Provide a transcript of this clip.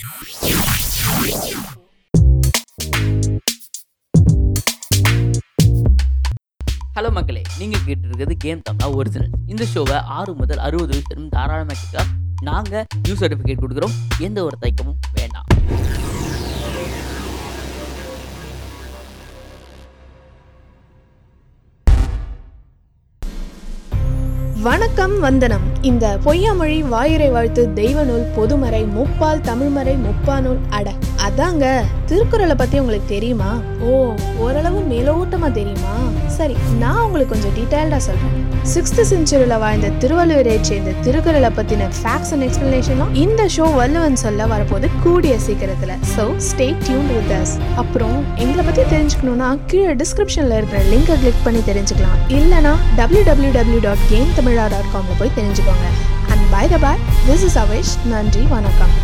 Hello மக்களே. நீங்கள் கேட்டு இருக்கிறது கேம் தமிழா ஒரிஜினல் இந்த ஷோவை ஆறு முதல் அறுபது வயசு தாராளமாக நாங்கள் நியூ சர்டிஃபிகேட் கொடுக்குறோம். எந்த ஒரு தயக்கமும் வேண்டாம். வணக்கம் வந்தனம். இந்த பொய்யாமொழி வாயிரை வாழ்த்து தெய்வ நூல் பொதுமறை முப்பால் தமிழ்மறை முப்பா நூல் அட. அதாங்க திருக்குறளை பத்தி உங்களுக்கு தெரியுமா? ஓ ஓரளவு மேலோட்டமா தெரியுமா? சரி நான் உங்களுக்கு கொஞ்சம் டீட்டெயில்டாக சொல்கிறேன் சிக்ஸ்த் செஞ்சுரியில் வாழ்ந்த திருவள்ளுவரை சேர்ந்த திருக்குறளை பற்றின ஃபேக்ட்ஸ் அண்ட் எக்ஸ்பிளனேஷனும் இந்த ஷோ வல்லுவன் சொல்ல வரப்போது கூடிய சீக்கிரத்தில். So stay tuned with us அப்புறம் எங்களை பற்றி தெரிஞ்சுக்கணும்னா கீழே டிஸ்கிரிப்ஷனில் இருக்கிற லிங்கை கிளிக் பண்ணி தெரிஞ்சுக்கலாம். இல்லைனா W W W dot game Tamizha dot காமில் போய் தெரிஞ்சுக்கோங்க. And by the way this is Avesh நன்றி வணக்கம்.